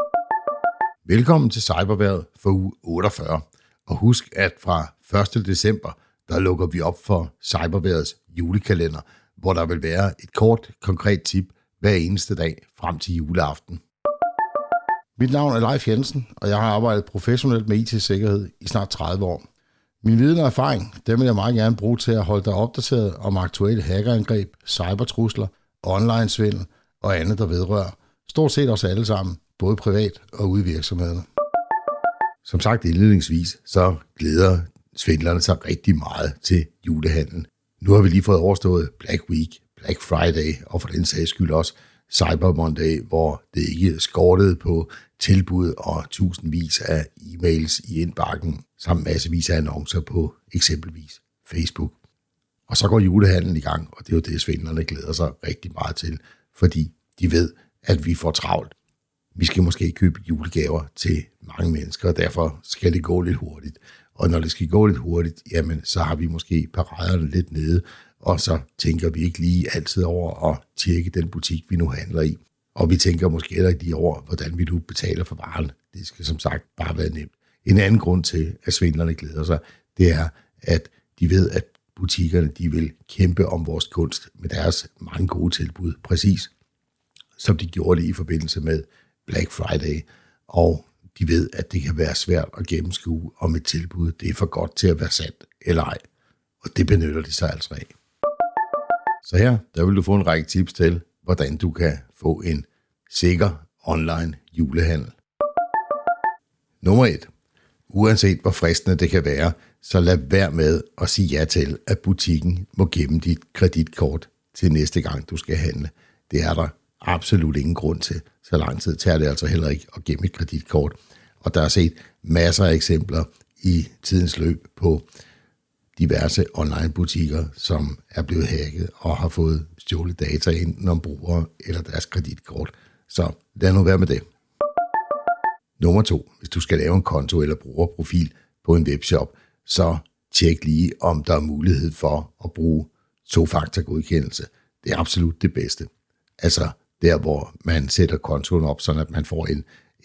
Velkommen til Cyberværet for uge 48. Og husk, at fra 1. december, der lukker vi op for Cyberværets julekalender, hvor der vil være et kort, konkret tip hver eneste dag frem til juleaften. Mit navn er Leif Jensen, og jeg har arbejdet professionelt med IT-sikkerhed i snart 30 år. Min viden og erfaring, dem vil jeg meget gerne bruge til at holde dig opdateret om aktuelle hackerangreb, cybertrusler, online-svindel og andet, der vedrører stort set os alle sammen, både privat og ude i virksomhederne. Som sagt indledningsvis, så glæder svindlerne sig rigtig meget til julehandlen. Nu har vi lige fået overstået Black Week, Black Friday og for den sags skyld også Cyber Monday, hvor det ikke skortede på tilbud og tusindvis af e-mails i indbakken, samt massevis af annoncer på eksempelvis Facebook. Og så går julehandlen i gang, og det er jo det, svindlerne glæder sig rigtig meget til, fordi de ved, at vi får travlt. Vi skal måske købe julegaver til mange mennesker, og derfor skal det gå lidt hurtigt. Og når det skal gå lidt hurtigt, jamen, så har vi måske paraderne lidt nede, og så tænker vi ikke lige altid over at tjekke den butik, vi nu handler i. Og vi tænker måske heller ikke lige over, hvordan vi nu betaler for varen. Det skal som sagt bare være nemt. En anden grund til, at svindlerne glæder sig, det er, at de ved, at butikkerne de vil kæmpe om vores kunst med deres mange gode tilbud, præcis som de gjorde det i forbindelse med Black Friday. Og de ved, at det kan være svært at gennemskue, om et tilbud det er for godt til at være sandt eller ej. Og det benytter de sig altså af. Så her, der vil du få en række tips til, hvordan du kan få en sikker online julehandel. Nummer 1. Uanset hvor fristende det kan være, så lad være med at sige ja til, at butikken må gemme dit kreditkort til næste gang, du skal handle. Det er der absolut ingen grund til. Så lang tid tager det altså heller ikke at gemme et kreditkort. Og der er set masser af eksempler i tidens løb på diverse online-butikker, som er blevet hacket og har fået stjålet data enten om brugere eller deres kreditkort. Så lad nu være med det. Nummer to. Hvis du skal lave en konto eller brugerprofil på en webshop, så tjek lige, om der er mulighed for at bruge to-faktor-godkendelse. Det er absolut det bedste. Altså der, hvor man sætter kontoen op, sådan at man får en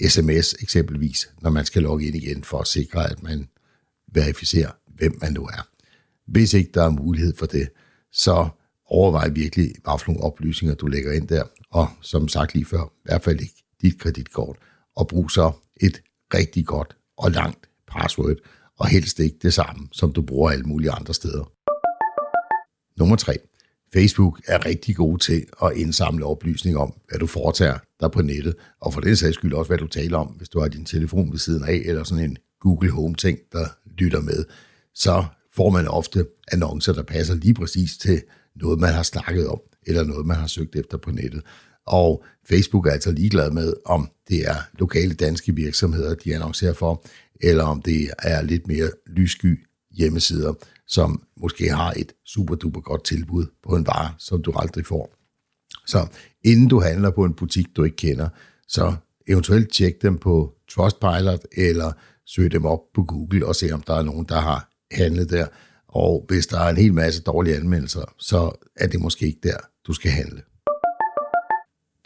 sms eksempelvis, når man skal logge ind igen, for at sikre, at man verificerer, hvem man nu er. Hvis ikke der er mulighed for det, så overvej virkelig, hvad for nogle oplysninger du lægger ind der, og som sagt lige før, i hvert fald ikke dit kreditkort, og brug så et rigtig godt og langt password, og helst ikke det samme, som du bruger alle mulige andre steder. Nummer 3. Facebook er rigtig god til at indsamle oplysninger om, hvad du foretager dig på nettet, og for den sags skyld også, hvad du taler om, hvis du har din telefon ved siden af, eller sådan en Google Home-ting, der lytter med, så får man ofte annoncer, der passer lige præcis til noget, man har snakket om, eller noget, man har søgt efter på nettet. Og Facebook er altså ligeglad med, om det er lokale danske virksomheder, de annoncerer for, eller om det er lidt mere lyssky hjemmesider, som måske har et super duper godt tilbud på en vare, som du aldrig får. Så inden du handler på en butik, du ikke kender, så eventuelt tjek dem på Trustpilot, eller søg dem op på Google og se, om der er nogen, der har handlet der. Og hvis der er en hel masse dårlige anmeldelser, så er det måske ikke der, du skal handle.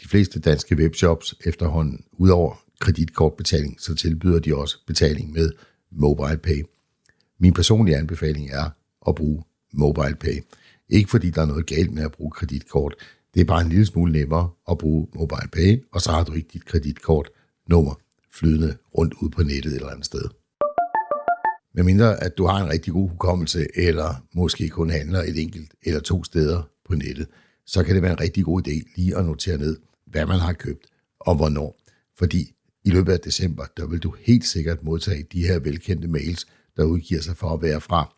De fleste danske webshops efterhånden, udover kreditkortbetaling, så tilbyder de også betaling med MobilePay. Min personlige anbefaling er at bruge MobilePay. Ikke fordi der er noget galt med at bruge kreditkort. Det er bare en lille smule nemmere at bruge MobilePay, og så har du ikke dit kreditkort nummer flydende rundt ud på nettet et eller andet sted. Med mindre at du har en rigtig god hukommelse, eller måske kun handler et enkelt eller to steder på nettet, så kan det være en rigtig god idé lige at notere ned, hvad man har købt og hvornår. Fordi i løbet af december, der vil du helt sikkert modtage de her velkendte mails, der udgiver sig for at være fra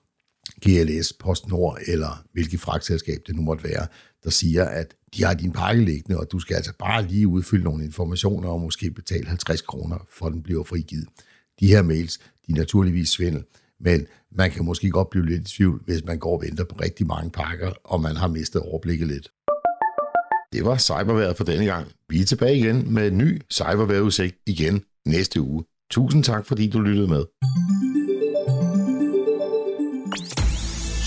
GLS, PostNord eller hvilket fragtselskab det nu måtte være, der siger, at de har din pakke liggende, og du skal altså bare lige udfylde nogle informationer og måske betale 50 kroner, for den bliver frigivet. De her mails, de er naturligvis svindel, men man kan måske godt blive lidt i tvivl, hvis man går og venter på rigtig mange pakker, og man har mistet overblikket lidt. Det var cyberværet for denne gang. Vi er tilbage igen med en ny cyberværetudsigt igen næste uge. Tusind tak, fordi du lyttede med.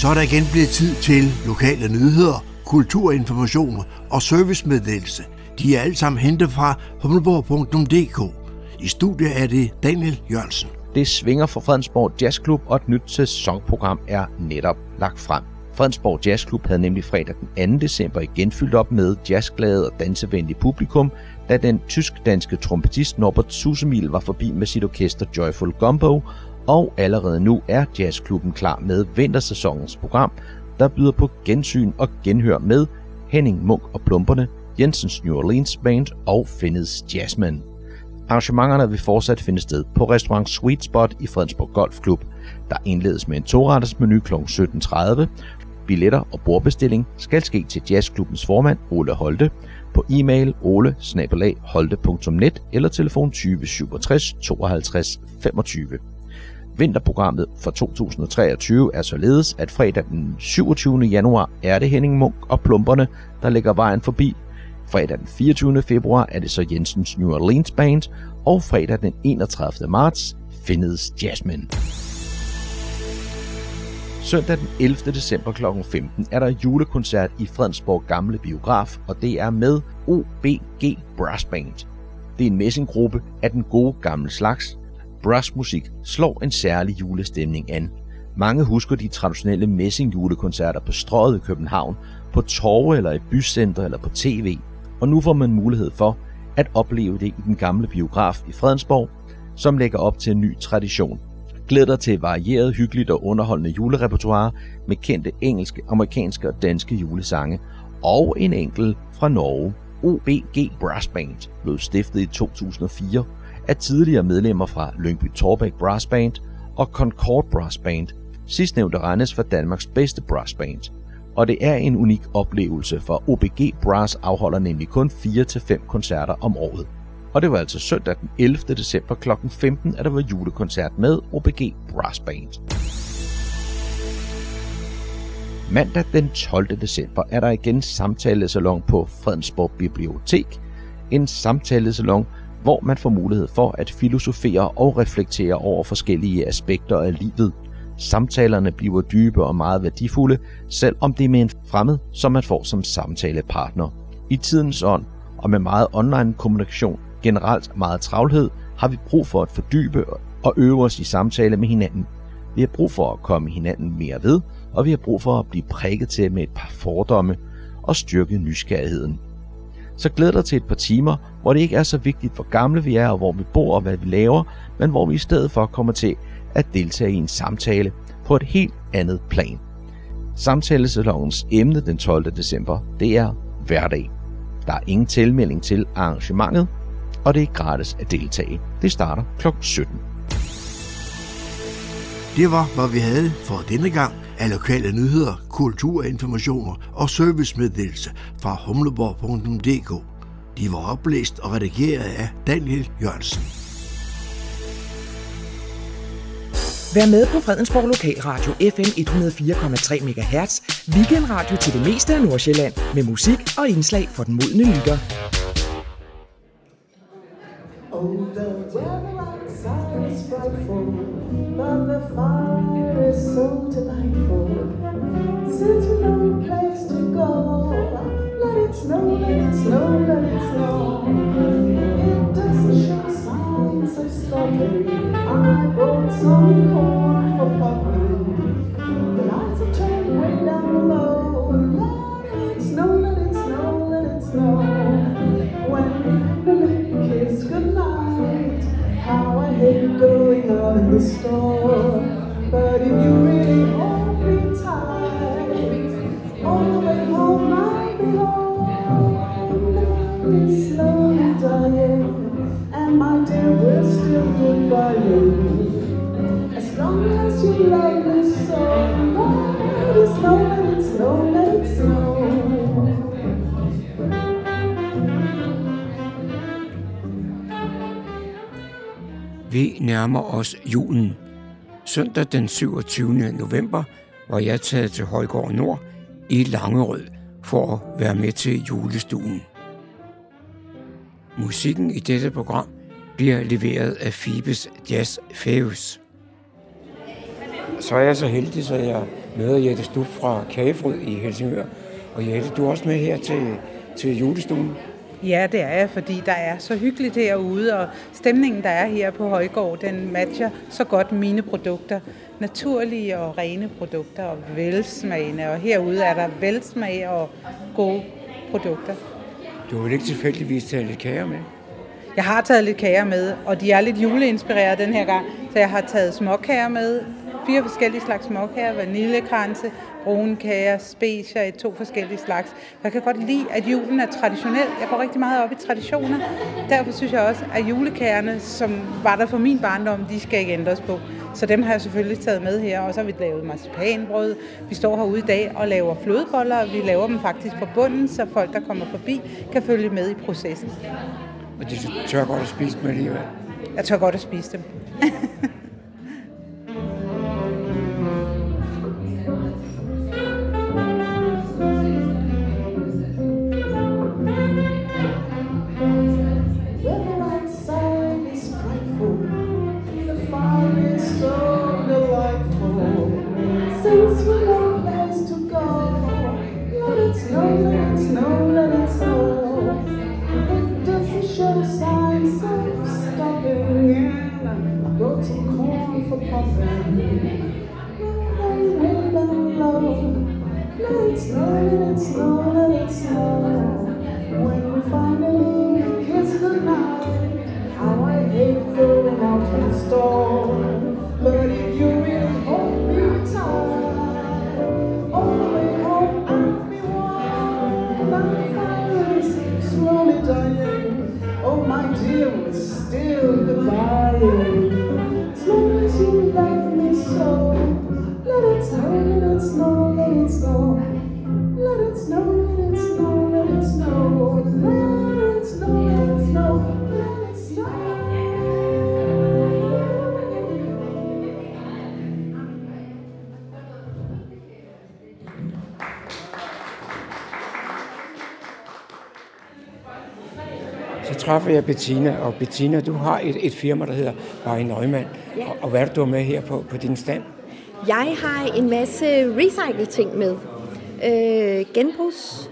Så er der igen blevet tid til lokale nyheder, kulturinformation og servicemeddelelse. De er alle sammen hentet fra humleborg.dk. I studiet er det Daniel Jørgensen. Det svinger for Fredensborg Jazzklub, og et nyt sæsonprogram er netop lagt frem. Fredensborg Jazzklub havde nemlig fredag den 2. december igen fyldt op med jazzglade og dansevenlige publikum, da den tysk-danske trompetist Norbert Susemil var forbi med sit orkester Joyful Gumbo, og allerede nu er jazzklubben klar med vintersæsonens program, der byder på gensyn og genhør med Henning Munk og Plumperne, Jensens New Orleans Band og Finneds Jazzman. Arrangementerne vil fortsat finde sted på restaurant Sweet Spot i Fredensborg Golfklub, der indledes med en toretters menu kl. 17.30. Billetter og bordbestilling skal ske til jazzklubbens formand Ole Holte på e-mail ole eller telefon 20 67 52 25. Vinterprogrammet for 2023 er således, at fredag den 27. januar er det Henning Munk og Plumperne, der lægger vejen forbi. Fredag den 24. februar er det så Jensens New Orleans Band, og fredag den 31. marts findes Jasmine. Søndag den 11. december kl. 15 er der julekoncert i Fredensborg Gamle Biograf, og det er med OBG Brass Band. Det er en messinggruppe af den gode gamle slags, brassmusik slår en særlig julestemning an. Mange husker de traditionelle messingjulekoncerter på strøget i København, på torve eller i bycenter eller på tv, og nu får man mulighed for at opleve det i den gamle biograf i Fredensborg, som lægger op til en ny tradition. Glæd dig til varieret, hyggeligt og underholdende julerepertoire med kendte engelske, amerikanske og danske julesange, og en enkelt fra Norge. OBG Brass Band blev stiftet i 2004 af tidligere medlemmer fra Lyngby Torbæk Brass Band og Concord Brass Band. Sidstnævnte regnes for Danmarks bedste brass band. Og det er en unik oplevelse, for OBG Brass afholder nemlig kun 4-5 koncerter om året. Og det var altså søndag den 11. december kl. 15, at der var julekoncert med OBG Brass Band. Mandag den 12. december er der igen samtalesalon på Fredensborg Bibliotek. En samtalesalon, hvor man får mulighed for at filosofere og reflektere over forskellige aspekter af livet. Samtalerne bliver dybe og meget værdifulde, selv om det er med en fremmed, som man får som samtalepartner. I tidens ånd og med meget online kommunikation, generelt meget travlhed, har vi brug for at fordybe og øve os i samtale med hinanden. Vi har brug for at komme hinanden mere ved, og vi har brug for at blive prikket til med et par fordomme og styrke nysgerrigheden så glæd dig til et par timer, hvor det ikke er så vigtigt, hvor gamle vi er og hvor vi bor og hvad vi laver, men hvor vi i stedet for kommer til at deltage i en samtale på et helt andet plan. Samtalesalongens emne den 12. december, det er hverdag. Der er ingen tilmelding til arrangementet, og det er gratis at deltage. Det starter kl. 17. Det var, hvad vi havde for denne gang af lokale nyheder, kulturinformationer og servicemeddelelse fra humleborg.dk. De var oplæst og redigeret af Daniel Jørgensen. Vær med på Fredensborg Lokalradio FM 104,3 MHz. Weekendradio til det meste af Nordsjælland. Med musik og indslag for den modne lytter. Oh, the weather outside is frightful, but the fire snow, let it snow, let it snow. Doesn't show signs of stopping. I brought some corn for popping. The lights are turned way down low. Let it snow, let it snow, let it snow. When family kiss goodnight, how I hate going out in the storm. Vi nærmer os julen. Søndag den 27. november var jeg taget til Højgård Nord i Langerød for at være med til julestuen. Musikken i dette program bliver leveret af Fibes Jazz Fæves. Så er jeg så heldig, så jeg møder Jette Stub fra Kagefrød i Helsingør. Og Jette, du er også med her til, til julestuen. Ja, det er jeg, fordi der er så hyggeligt herude, og stemningen, der er her på Højgård, den matcher så godt mine produkter. Naturlige og rene produkter, og velsmagende, og herude er der velsmag og gode produkter. Du vil ikke tilfældigvis tage lidt kager med? Jeg har taget lidt kager med, og de er lidt juleinspireret den her gang, så jeg har taget småkager med. Fire forskellige slags småkager, vaniljekranse, brune kager, specia i to forskellige slags. Jeg kan godt lide, at julen er traditionel. Jeg går rigtig meget op i traditioner. Derfor synes jeg også, at julekagerne, som var der for min barndom, de skal ikke ændres på. Så dem har jeg selvfølgelig taget med her, og så har vi lavet marcipanbrød. Vi står herude i dag og laver flødeboller, og vi laver dem faktisk på bunden, så folk, der kommer forbi, kan følge med i processen. Og de tør godt at spise dem alligevel. Jeg tør godt at spise dem. jeg Bettina, og Bettina, du har et, et firma, der hedder Barry Neumann. Ja. Og, og hvad er det, du har med her på, på din stand? Jeg har en masse recycle ting med. Øh, genbrugs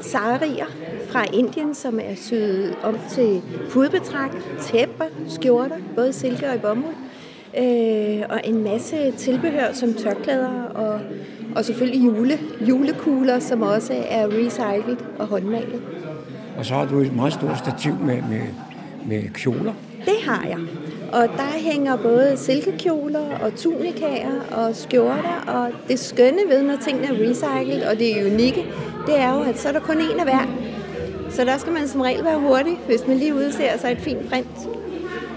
sarier fra Indien, som er syet om til pudbetræk, tæpper, skjorter, både silke og i bomuld. Øh, og en masse tilbehør som tørklæder og, og selvfølgelig jule, julekugler, som også er recyclet og håndmalet. Og så har du et meget stort stativ med, med, med kjoler. Det har jeg. Og der hænger både silkekjoler og tunikaer og skjorter, og det skønne ved, når tingene er recyclet, og det er unikke, det er jo, at så er der kun en af hver. Så der skal man som regel være hurtig, hvis man lige udser sig et fint print.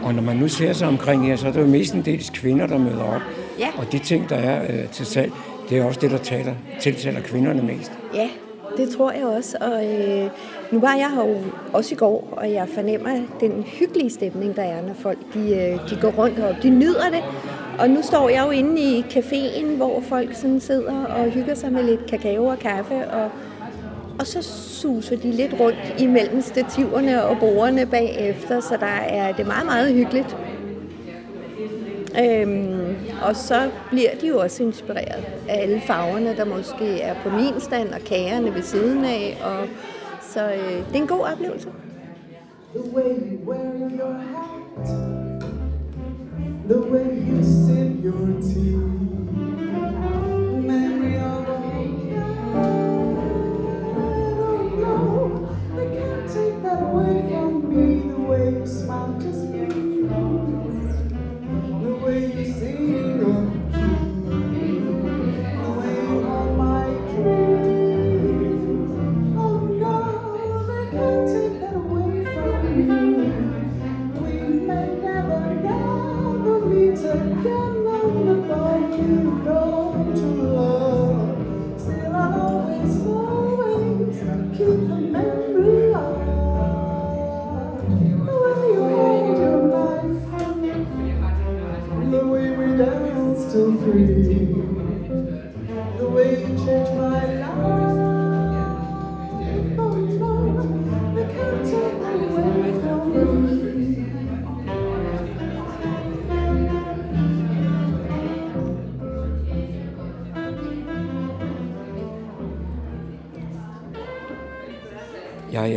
Og når man nu ser sig omkring her, så er det jo mestendels kvinder, der møder op. Ja. Og de ting, der er øh, til salg, det er også det, der taler, tiltaler kvinderne mest. Ja, det tror jeg også. Og øh, nu var jeg her jo også i går, og jeg fornemmer den hyggelige stemning, der er, når folk de, øh, de går rundt og de nyder det. Og nu står jeg jo inde i caféen, hvor folk sådan sidder og hygger sig med lidt kakao og kaffe, og, og så suser de lidt rundt imellem stativerne og bordene bagefter, så der er det er meget, meget hyggeligt. Øhm, og så bliver de jo også inspireret af alle farverne, der måske er på min stand, og kagerne ved siden af. Og, så øh, det er en god oplevelse. The way you wear your hat, the way you sip your tea, memory of all that. I don't know, they can't take that away from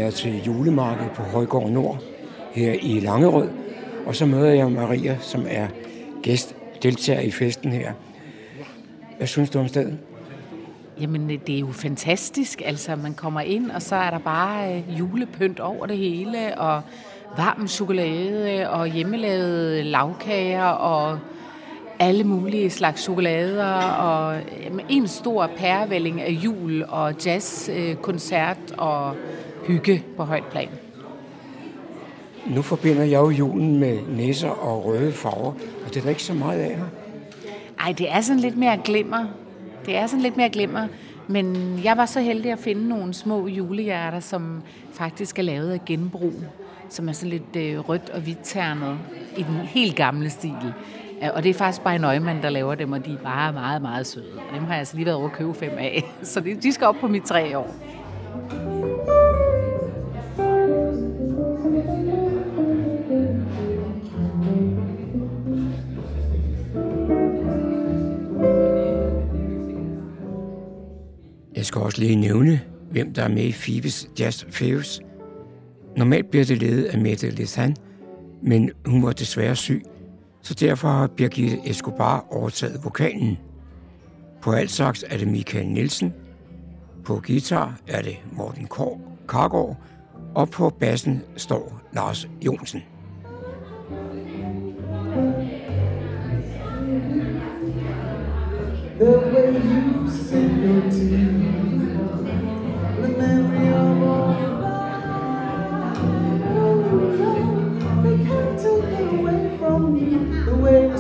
Jeg til julemarked på Højgård Nord her i Langerød, og så møder jeg Maria, som er gæst, deltager i festen her. Hvad synes du om stedet? Jamen, det er jo fantastisk. Altså, man kommer ind, og så er der bare øh, julepynt over det hele, og varm chokolade, og hjemmelavede lavkager, og alle mulige slags chokolader, og jamen, en stor pærevælling af jul, og jazzkoncert, øh, og hygge på højt plan. Nu forbinder jeg jo julen med næser og røde farver, og det er der ikke så meget af her. Ej, det er sådan lidt mere glimmer. Det er sådan lidt mere glimmer. Men jeg var så heldig at finde nogle små julehjerter, som faktisk er lavet af genbrug. Som er sådan lidt øh, rødt og hvidt ternet i den helt gamle stil. Og det er faktisk bare Neumann, der laver dem, og de er bare meget, meget søde. Og dem har jeg altså lige været over at købe fem af. Så de skal op på mit tre år. Jeg skal også lige nævne, hvem der er med i Phoebes Jazz Faves. Normalt bliver det ledet af Mette Lethan, men hun var desværre syg, så derfor har Birgitte Escobar overtaget vokalen. På alt sagt er det Michael Nielsen, på guitar er det Morten Kår, Kargaard, og på bassen står Lars Jonsen. The way you sing your tears away from me. The way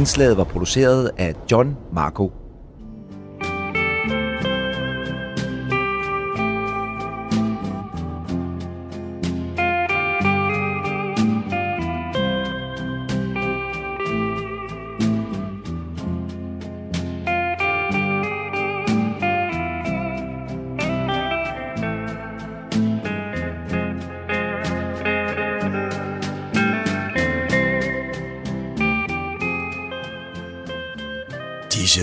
Indslaget var produceret af John Marco.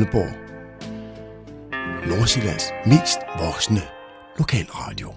Humleborg, Nordsjællands mest voksne lokalradio.